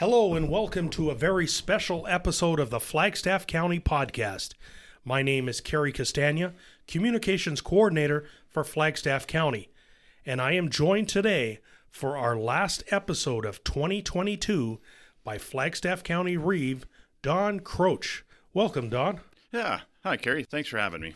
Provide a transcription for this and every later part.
Hello, and welcome to a very special episode of the Flagstaff County Podcast. My name is Cary Castagna, Communications Coordinator for Flagstaff County, and I am joined today for our last episode of 2022 by Flagstaff County Reeve, Don Kroetch. Welcome, Don. Yeah. Hi, Kerry. Thanks for having me.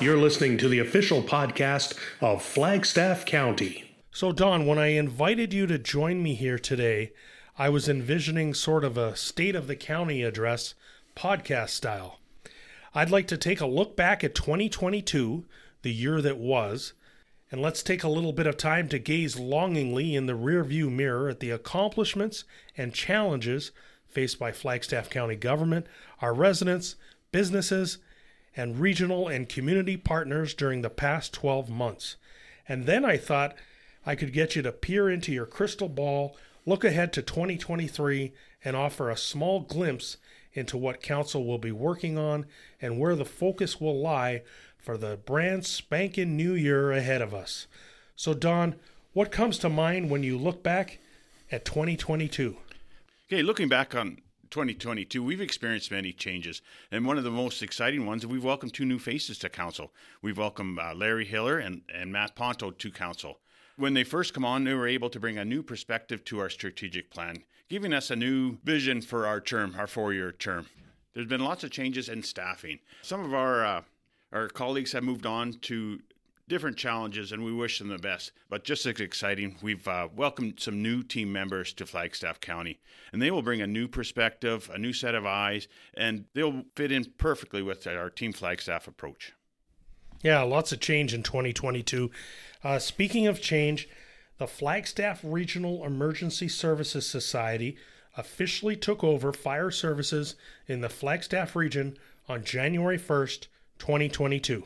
You're listening to the official podcast of Flagstaff County. So, Don, when I invited you to join me here today, I was envisioning sort of a state of the county address podcast style. I'd like to take a look back at 2022, the year that was, and let's take a little bit of time to gaze longingly in the rearview mirror at the accomplishments and challenges faced by Flagstaff County government, our residents, businesses, and regional and community partners during the past 12 months. And then I thought I could get you to peer into your crystal ball, look ahead to 2023, and offer a small glimpse into what Council will be working on and where the focus will lie for the brand spanking new year ahead of us. So, Don, what comes to mind when you look back at 2022? Okay, looking back on 2022, we've experienced many changes, and one of the most exciting ones, we've welcomed two new faces to council. We've welcomed uh, Larry Hiller and, and Matt Ponto to council. When they first come on, they were able to bring a new perspective to our strategic plan, giving us a new vision for our term, our four-year term. There's been lots of changes in staffing. Some of our uh, our colleagues have moved on to different challenges, and we wish them the best. But just as exciting, we've uh, welcomed some new team members to Flagstaff County, and they will bring a new perspective, a new set of eyes, and they'll fit in perfectly with our Team Flagstaff approach. Yeah, lots of change in 2022. Uh, speaking of change, the Flagstaff Regional Emergency Services Society officially took over fire services in the Flagstaff region on January 1st, 2022.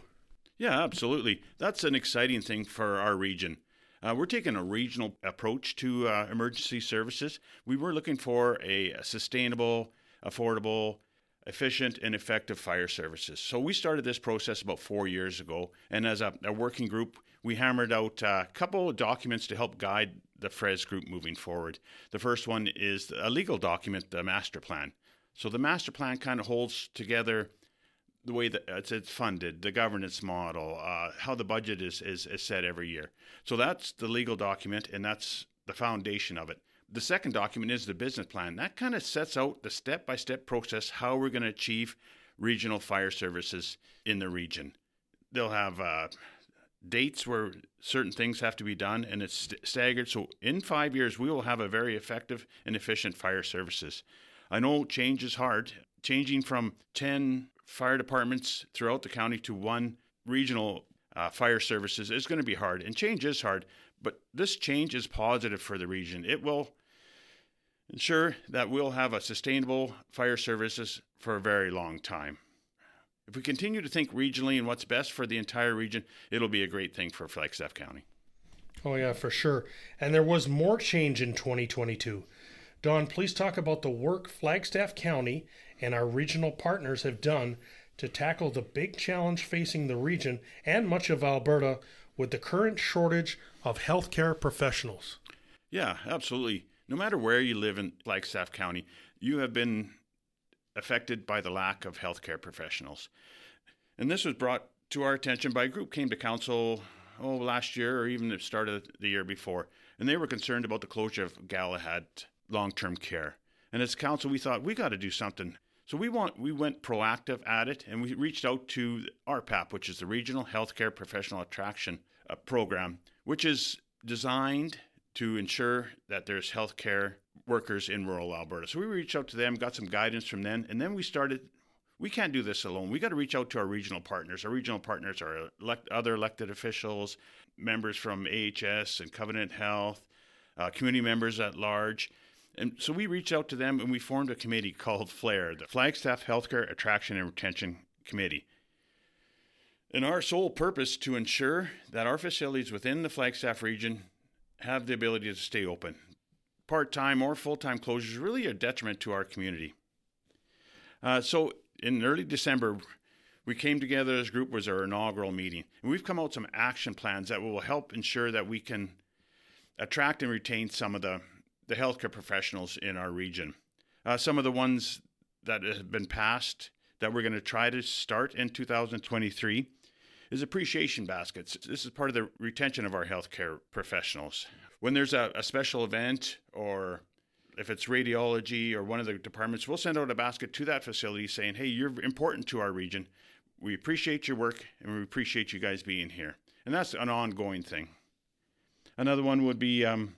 Yeah, absolutely. That's an exciting thing for our region. Uh, we're taking a regional approach to uh, emergency services. We were looking for a, a, sustainable, affordable, efficient, and effective fire services. So we started this process about four years ago. And as a, a working group, we hammered out a couple of documents to help guide the FRES group moving forward. The first one is a legal document, the master plan. So the master plan kind of holds together the way that it's, it's funded, the governance model, uh, how the budget is, is, is set every year. So that's the legal document, and that's the foundation of it. The second document is the business plan. That kind of sets out the step by step process how we're going to achieve regional fire services in the region. They'll have uh, dates where certain things have to be done, and it's st- staggered. So in five years, we will have a very effective and efficient fire services. I know change is hard. Changing from 10 fire departments throughout the county to one regional uh, fire services is going to be hard, and change is hard. But this change is positive for the region. It will ensure that we'll have a sustainable fire services for a very long time. If we continue to think regionally and what's best for the entire region, it'll be a great thing for Flagstaff County. Oh, yeah, for sure. And there was more change in 2022. Don, please talk about the work Flagstaff County and our regional partners have done to tackle the big challenge facing the region and much of Alberta with the current shortage of healthcare professionals. Yeah, absolutely. No matter where you live in Flagstaff County, you have been affected by the lack of healthcare professionals. And this was brought to our attention by a group came to council oh last year or even the start of the year before, and they were concerned about the closure of Galahad long-term care. And as council, we thought we got to do something. So we want we went proactive at it, and we reached out to RPAP, which is the Regional Healthcare Professional Attraction uh, Program, which is designed to ensure that there's healthcare workers in rural Alberta. So we reached out to them, got some guidance from them, and then we started. We can't do this alone. We got to reach out to our regional partners. Our regional partners are elect, other elected officials, members from AHS and Covenant Health, uh, community members at large, and so we reached out to them and we formed a committee called FLARE, the Flagstaff Healthcare Attraction and Retention Committee. And our sole purpose to ensure that our facilities within the Flagstaff region have the ability to stay open. Part time or full time closures really are detriment to our community. Uh, so in early December, we came together as a group was our inaugural meeting and we've come out some action plans that will help ensure that we can attract and retain some of the, the healthcare professionals in our region uh, some of the ones that have been passed that we're going to try to start in 2023 is appreciation baskets this is part of the retention of our healthcare professionals when there's a, a special event or if it's radiology or one of the departments, we'll send out a basket to that facility saying, hey, you're important to our region. We appreciate your work and we appreciate you guys being here. And that's an ongoing thing. Another one would be um,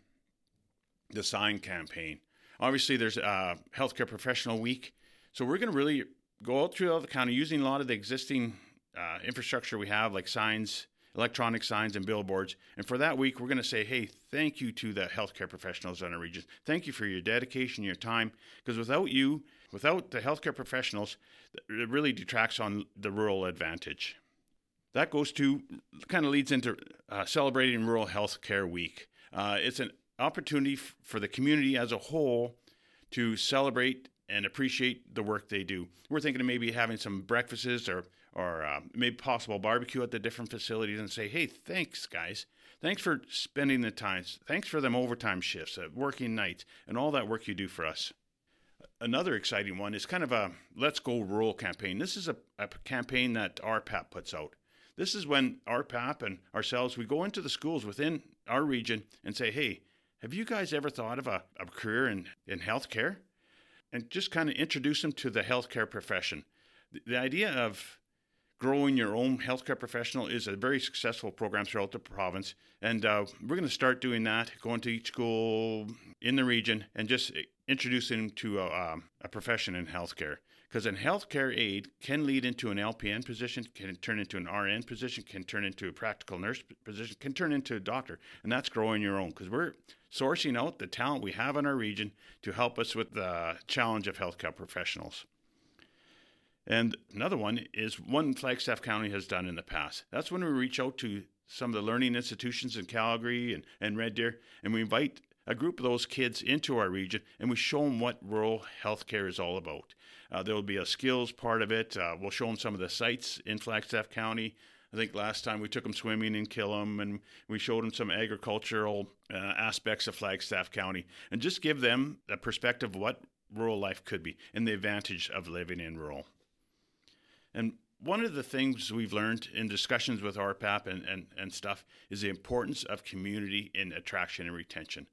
the sign campaign. Obviously, there's a Healthcare Professional Week. So we're going to really go out throughout the county using a lot of the existing uh, infrastructure we have, like signs, electronic signs and billboards. And for that week, we're going to say, hey, thank you to the healthcare professionals in our region. Thank you for your dedication, your time, because without you, without the healthcare professionals, it really detracts on the rural advantage. That goes to kind of leads into uh, celebrating Rural Healthcare Week. Uh, it's an opportunity f- for the community as a whole to celebrate and appreciate the work they do. We're thinking of maybe having some breakfasts or or uh, maybe possible barbecue at the different facilities and say, hey, thanks, guys. Thanks for spending the time. Thanks for them overtime shifts, uh, working nights, and all that work you do for us. Another exciting one is kind of a Let's Go Rural campaign. This is a, a campaign that RPAP puts out. This is when RPAP and ourselves, we go into the schools within our region and say, hey, have you guys ever thought of a, a career in, in healthcare? And just kind of introduce them to the healthcare profession. The, the idea of growing your own healthcare professional is a very successful program throughout the province. And uh, we're going to start doing that, going to each school in the region and just introducing them to a, um, a profession in healthcare. Because in healthcare aid can lead into an LPN position, can turn into an RN position, can turn into a practical nurse position, can turn into a doctor. And that's growing your own because we're sourcing out the talent we have in our region to help us with the challenge of healthcare professionals. And another one is one Flagstaff County has done in the past. That's when we reach out to some of the learning institutions in Calgary and, and Red Deer, and we invite a group of those kids into our region and we show them what rural healthcare is all about. Uh, there will be a skills part of it. Uh, we'll show them some of the sites in Flagstaff County. I think last time we took them swimming in Killam and we showed them some agricultural uh, aspects of Flagstaff County and just give them a perspective of what rural life could be and the advantage of living in rural. And one of the things we've learned in discussions with RPAP and, and, and stuff is the importance of community in attraction and retention.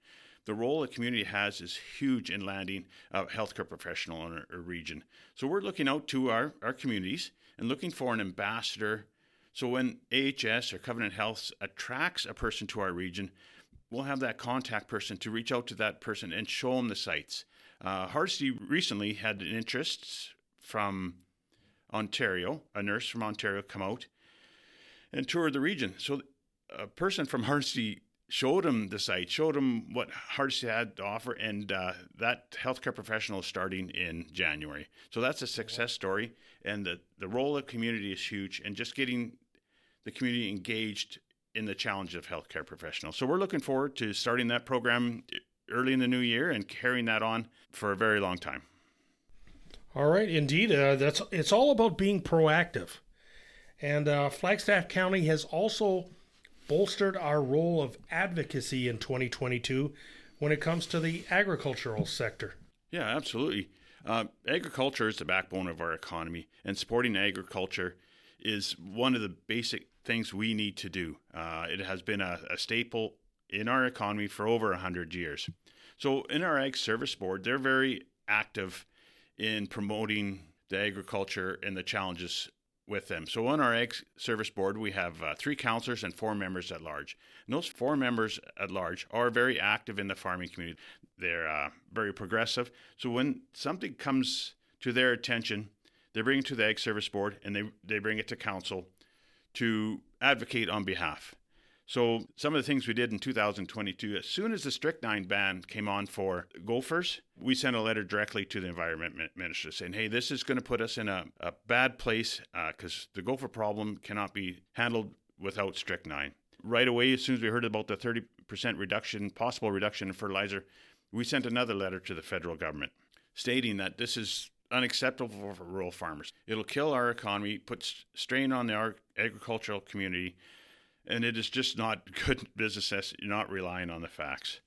The role a community has is huge in landing a healthcare professional in a, a region. So we're looking out to our, our communities and looking for an ambassador. So when AHS or Covenant Health attracts a person to our region, we'll have that contact person to reach out to that person and show them the sites. Uh, Hardisty recently had an interest from Ontario, a nurse from Ontario, come out and tour the region. So a person from Hardisty showed him the site, showed him what Hardisty had to offer, and uh, that healthcare professional is starting in January. So that's a success story, and the, the role of community is huge, and just getting the community engaged in the challenge of healthcare professionals. So we're looking forward to starting that program early in the new year and carrying that on for a very long time. All right, indeed. Uh, that's it's all about being proactive, and uh, Flagstaff County has also bolstered our role of advocacy in 2022 when it comes to the agricultural sector. Yeah, absolutely. Uh, agriculture is the backbone of our economy, and supporting agriculture is one of the basic things we need to do. Uh, it has been a, a staple in our economy for over 100 years. So, in our Ag Service Board, they're very active in promoting the agriculture and the challenges with them. So on our Ag Service Board, we have uh, three counselors and four members at large. And those four members at large are very active in the farming community. They're uh, very progressive. So when something comes to their attention, they bring it to the Ag Service Board and they, they bring it to council to advocate on behalf. So some of the things we did in 2022, as soon as the strychnine ban came on for gophers, we sent a letter directly to the environment minister saying, hey, this is going to put us in a, a bad place because uh, the gopher problem cannot be handled without strychnine. Right away, as soon as we heard about the 30% reduction, possible reduction in fertilizer, we sent another letter to the federal government stating that this is unacceptable for rural farmers. It'll kill our economy, put strain on the agricultural community, and it is just not good business not relying on the facts.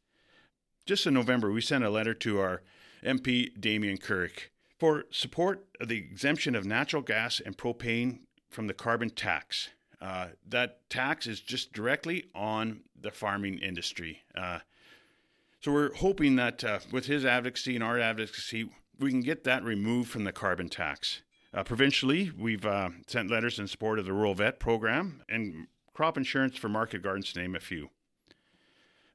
Just in November, we sent a letter to our MP Damien Kurek for support of the exemption of natural gas and propane from the carbon tax. Uh, that tax is just directly on the farming industry. Uh, so we're hoping that uh, with his advocacy and our advocacy, we can get that removed from the carbon tax. Uh, provincially, we've uh, sent letters in support of the Rural Vet program and crop insurance for market gardens, to name a few.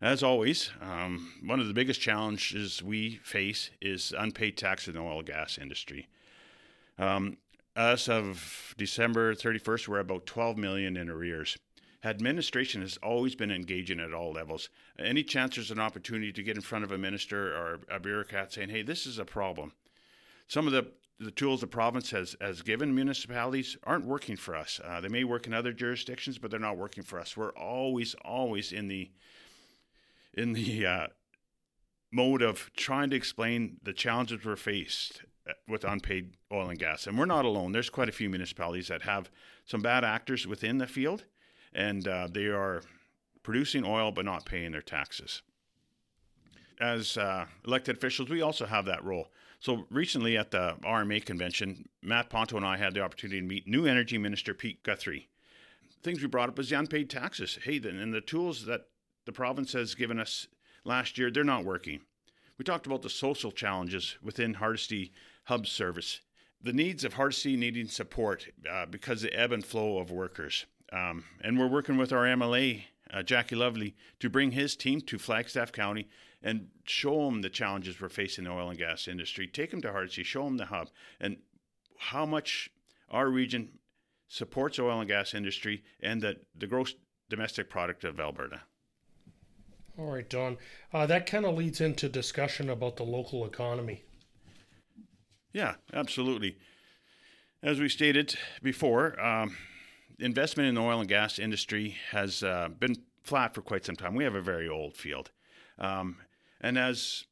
As always, um, one of the biggest challenges we face is unpaid tax in the oil and gas industry. Um, as of December 31st, we're about 12 million in arrears. Administration has always been engaging at all levels. Any chance there's an opportunity to get in front of a minister or a bureaucrat saying, "Hey, this is a problem." Some of the the tools the province has, has given municipalities aren't working for us. Uh, they may work in other jurisdictions, but they're not working for us. We're always, always in the in the uh, mode of trying to explain the challenges we're faced uh, with unpaid oil and gas. And we're not alone. There's quite a few municipalities that have some bad actors within the field, and uh, they are producing oil but not paying their taxes. As uh, elected officials, we also have that role. So recently at the RMA convention, Matt Ponto and I had the opportunity to meet new energy minister Pete Guthrie. Things we brought up was the unpaid taxes. Hey, then, and the tools that the province has given us last year, they're not working. We talked about the social challenges within Hardisty Hub service, the needs of Hardisty needing support uh, because the ebb and flow of workers. Um, and we're working with our MLA, uh, Jackie Lovely, to bring his team to Flagstaff County and show them the challenges we're facing in the oil and gas industry. Take them to Hardisty, show them the hub, and how much our region supports oil and gas industry and the, the gross domestic product of Alberta. All right, Don. Uh, that kind of leads into discussion about the local economy. Yeah, absolutely. As we stated before, um, investment in the oil and gas industry has uh, been flat for quite some time. We have a very old field. Um, and as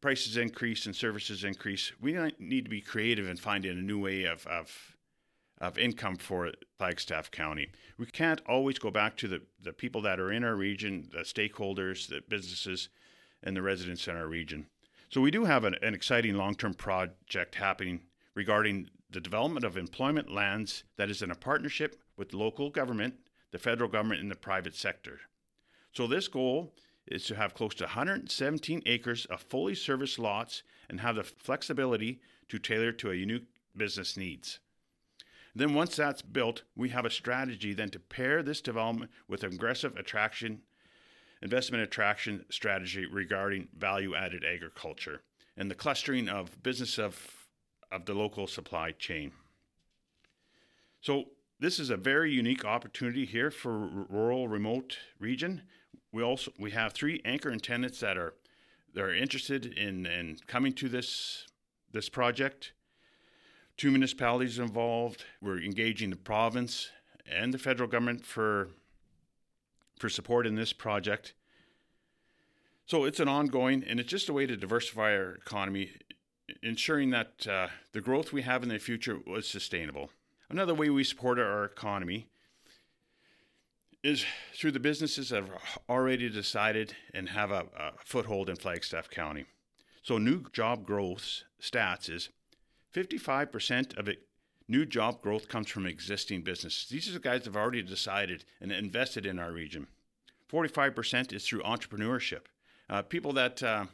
prices increase and services increase, we need to be creative in finding a new way of, of of income for Flagstaff County. We can't always go back to the, the people that are in our region, the stakeholders, the businesses, and the residents in our region. So we do have an, an exciting long-term project happening regarding the development of employment lands that is in a partnership with local government, the federal government, and the private sector. So this goal is to have close to 117 acres of fully serviced lots and have the flexibility to tailor to a unique business needs. Then once that's built, we have a strategy then to pair this development with aggressive attraction investment attraction strategy regarding value added agriculture and the clustering of business of of the local supply chain. So this is a very unique opportunity here for rural remote region. We also we have three anchor tenants that are that are interested in, in coming to this this project two municipalities involved. We're engaging the province and the federal government for for support in this project. So it's an ongoing, and it's just a way to diversify our economy, ensuring that uh, the growth we have in the future was sustainable. Another way we support our economy is through the businesses that have already decided and have a, a foothold in Flagstaff County. So new job growth stats is 55% of it new job growth comes from existing businesses. These are the guys that have already decided and invested in our region. 45% is through entrepreneurship. Uh, people that uh,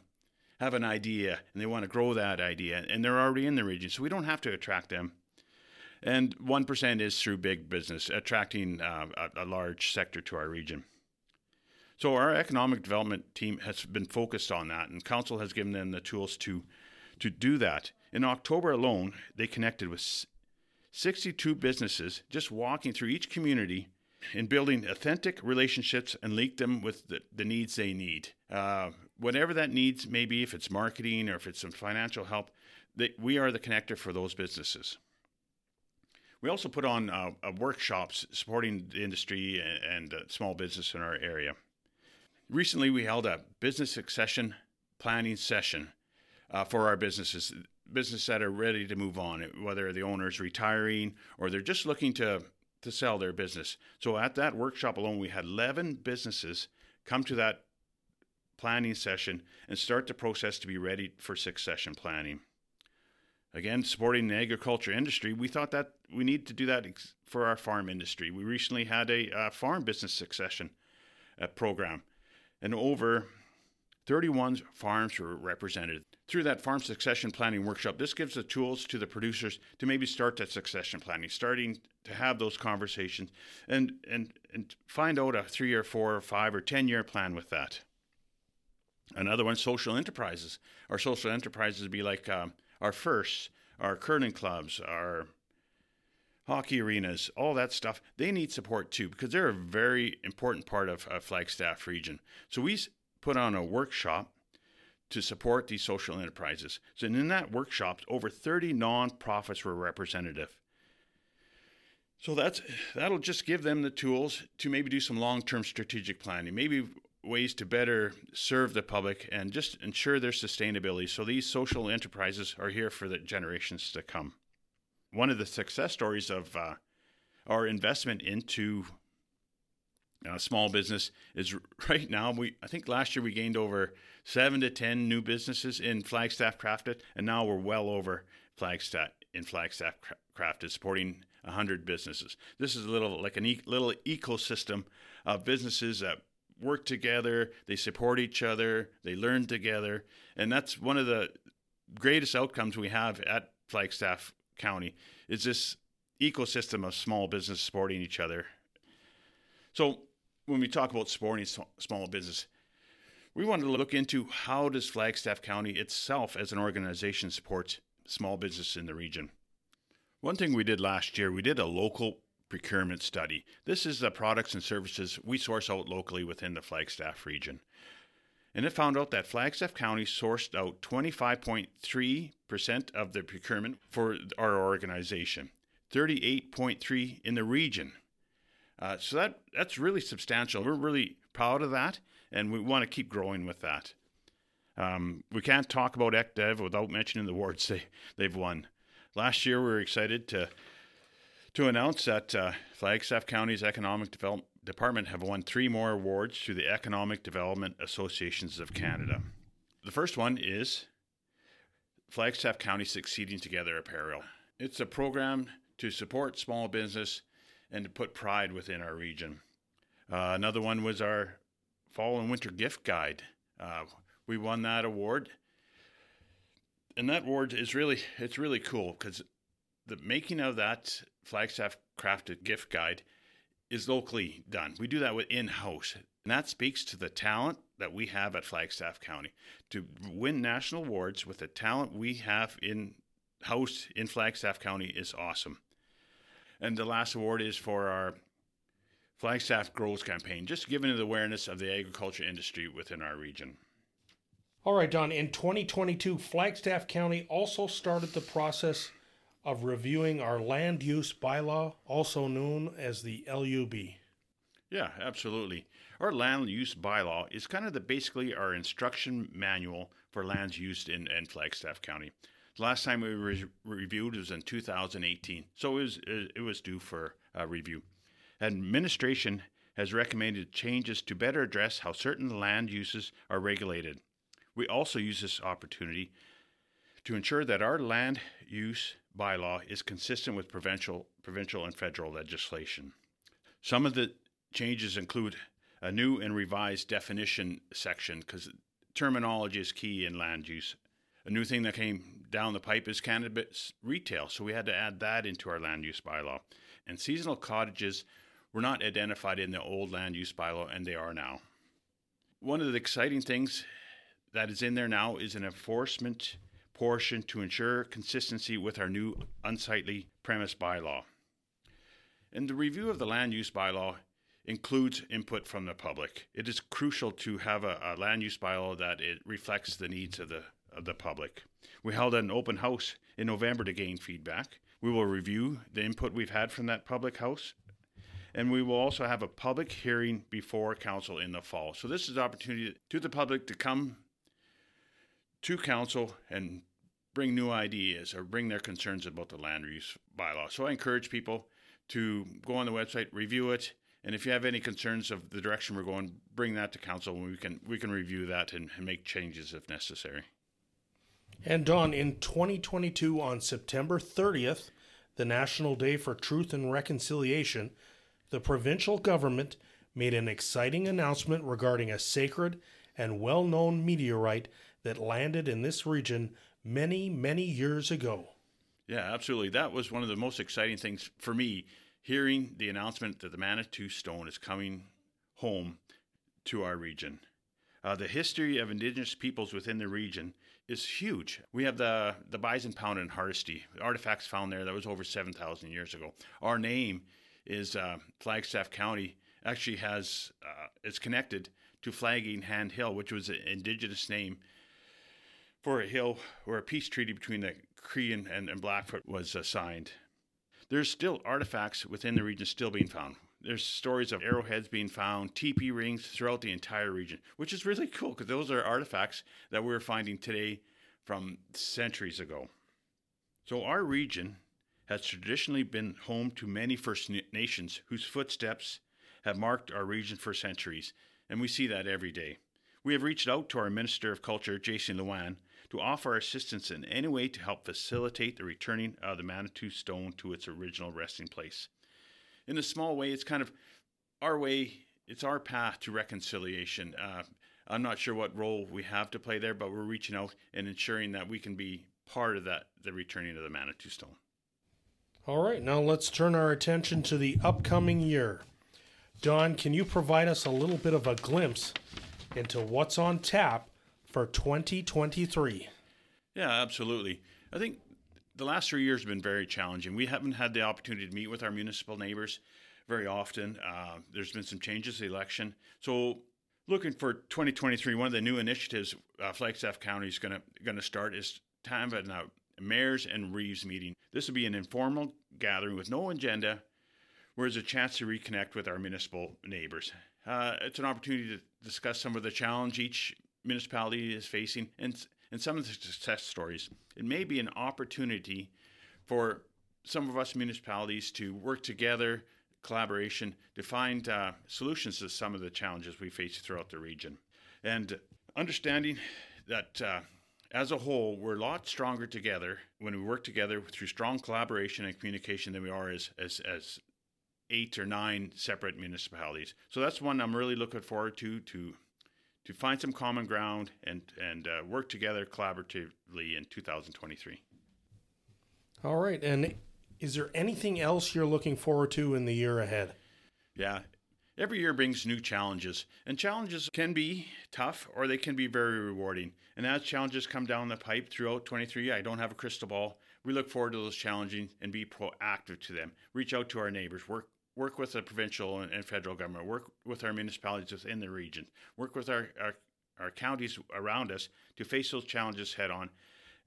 have an idea and they want to grow that idea and they're already in the region, so we don't have to attract them. And 1% is through big business, attracting uh, a, a large sector to our region. So our economic development team has been focused on that, and council has given them the tools to to do that. In October alone, they connected with 62 businesses just walking through each community and building authentic relationships and link them with the, the needs they need. Uh, whatever that needs may be, if it's marketing or if it's some financial help, they, we are the connector for those businesses. We also put on uh, workshops supporting the industry and, and uh, small business in our area. Recently, we held a business succession planning session uh, for our businesses. businesses that are ready to move on, whether the owner's retiring or they're just looking to to sell their business. So at that workshop alone, we had 11 businesses come to that planning session and start the process to be ready for succession planning. Again, supporting the agriculture industry, we thought that we need to do that for our farm industry. We recently had a uh, farm business succession uh, program, and over 31 farms were represented. Through that farm succession planning workshop, this gives the tools to the producers to maybe start that succession planning, starting to have those conversations and, and, and find out a three or four or five or 10 year plan with that. Another one, social enterprises. Our social enterprises would be like um, our first, our curling clubs, our hockey arenas, all that stuff. They need support too because they're a very important part of, of Flagstaff region. So we put on a workshop to support these social enterprises. So in that workshop, over 30 nonprofits were representative. So that's that'll just give them the tools to maybe do some long-term strategic planning, maybe ways to better serve the public and just ensure their sustainability. So these social enterprises are here for the generations to come. One of the success stories of uh, our investment into uh, small business is right now we I think last year we gained over seven to ten new businesses in Flagstaff Crafted, and now we're well over Flagstaff in Flagstaff Crafted, supporting hundred businesses. This is a little like a e- little ecosystem of businesses that work together, they support each other, they learn together, and that's one of the greatest outcomes we have at Flagstaff County is this ecosystem of small business supporting each other. So when we talk about supporting small business, we want to look into how does Flagstaff County itself as an organization support small business in the region. One thing we did last year, we did a local procurement study. This is the products and services we source out locally within the Flagstaff region. And it found out that Flagstaff County sourced out 25.3% of the procurement for our organization, 38.3 in the region. Uh, so that that's really substantial. We're really proud of that, and we want to keep growing with that. Um, we can't talk about ECDEV without mentioning the awards they, they've won. Last year, we were excited to to announce that uh, Flagstaff County's Economic Development Department have won three more awards through the Economic Development Associations of Canada. The first one is Flagstaff County Succeeding Together Apparel. It's a program to support small business and to put pride within our region. Uh, another one was our fall and winter gift guide. Uh, we won that award, and that award is really it's really cool because the making of that Flagstaff crafted gift guide is locally done. We do that with in house, and that speaks to the talent that we have at Flagstaff County to win national awards with the talent we have in house in Flagstaff County is awesome. And the last award is for our Flagstaff Grows campaign, just giving the awareness of the agriculture industry within our region. All right, Don. In 2022, Flagstaff County also started the process of reviewing our land use bylaw, also known as the LUB. Yeah, absolutely. Our land use bylaw is kind of the basically our instruction manual for lands used in, in Flagstaff County. The last time we re- reviewed was in 2018, so it was, it was due for uh, review. Administration has recommended changes to better address how certain land uses are regulated. We also use this opportunity to ensure that our land use bylaw is consistent with provincial, provincial and federal legislation. Some of the changes include a new and revised definition section because terminology is key in land use a new thing that came down the pipe is cannabis retail, so we had to add that into our land use bylaw. And seasonal cottages were not identified in the old land use bylaw, and they are now. One of the exciting things that is in there now is an enforcement portion to ensure consistency with our new unsightly premise bylaw. And the review of the land use bylaw includes input from the public. It is crucial to have a, a land use bylaw that it reflects the needs of the of the public. We held an open house in November to gain feedback. We will review the input we've had from that public house, and we will also have a public hearing before council in the fall. So this is an opportunity to the public to come to council and bring new ideas or bring their concerns about the land use bylaw. So I encourage people to go on the website, review it, and if you have any concerns of the direction we're going, bring that to council, and we can we can review that and, and make changes if necessary. And Don, in 2022, on September 30th, the National Day for Truth and Reconciliation, the provincial government made an exciting announcement regarding a sacred and well known meteorite that landed in this region many, many years ago. Yeah, absolutely. That was one of the most exciting things for me, hearing the announcement that the Manitou Stone is coming home to our region. Uh, the history of Indigenous peoples within the region is huge. We have the, the Bison Pound in Hardisty, artifacts found there that was over 7,000 years ago. Our name is uh, Flagstaff County, actually has, uh, it's connected to Flagging Hand Hill, which was an indigenous name for a hill where a peace treaty between the Cree and, and, and Blackfoot was uh, signed. There's still artifacts within the region still being found. There's stories of arrowheads being found, teepee rings throughout the entire region, which is really cool because those are artifacts that we're finding today from centuries ago. So, our region has traditionally been home to many First Nations whose footsteps have marked our region for centuries, and we see that every day. We have reached out to our Minister of Culture, Jason Luan, to offer assistance in any way to help facilitate the returning of the Manitou stone to its original resting place. In a small way, it's kind of our way, it's our path to reconciliation. Uh, I'm not sure what role we have to play there, but we're reaching out and ensuring that we can be part of that, the returning of the Manitou stone. All right, now let's turn our attention to the upcoming year. Don, can you provide us a little bit of a glimpse into what's on tap for 2023? Yeah, absolutely. I think the last three years have been very challenging. We haven't had the opportunity to meet with our municipal neighbors very often. Uh, there's been some changes the election. So, looking for 2023, one of the new initiatives uh, Flagstaff County is going to start is time of a mayors and reeves meeting. This will be an informal gathering with no agenda, where there's a chance to reconnect with our municipal neighbors. Uh, it's an opportunity to discuss some of the challenge each municipality is facing and, and some of the success stories. It may be an opportunity for some of us municipalities to work together, collaboration, to find uh, solutions to some of the challenges we face throughout the region. And understanding that uh, as a whole, we're a lot stronger together when we work together through strong collaboration and communication than we are as, as, as eight or nine separate municipalities. So that's one I'm really looking forward to to to find some common ground and and uh, work together collaboratively in 2023. All right, and is there anything else you're looking forward to in the year ahead? Yeah, every year brings new challenges, and challenges can be tough or they can be very rewarding. And as challenges come down the pipe throughout 23, I don't have a crystal ball. We look forward to those challenging and be proactive to them. Reach out to our neighbors, work work with the provincial and, federal government, work with our municipalities within the region, work with our, our, our counties around us to face those challenges head on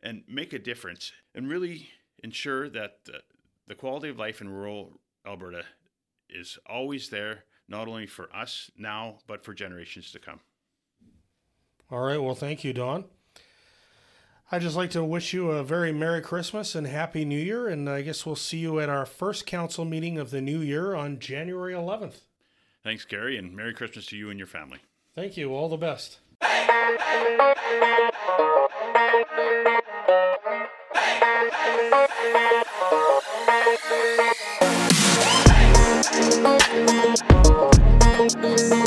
and make a difference and really ensure that the, the quality of life in rural Alberta is always there, not only for us now, but for generations to come. All right. Well, thank you, Don. I'd just like to wish you a very Merry Christmas and Happy New Year, and I guess we'll see you at our first council meeting of the new year on January 11th. Thanks, Cary, and Merry Christmas to you and your family. Thank you. All the best. Hey!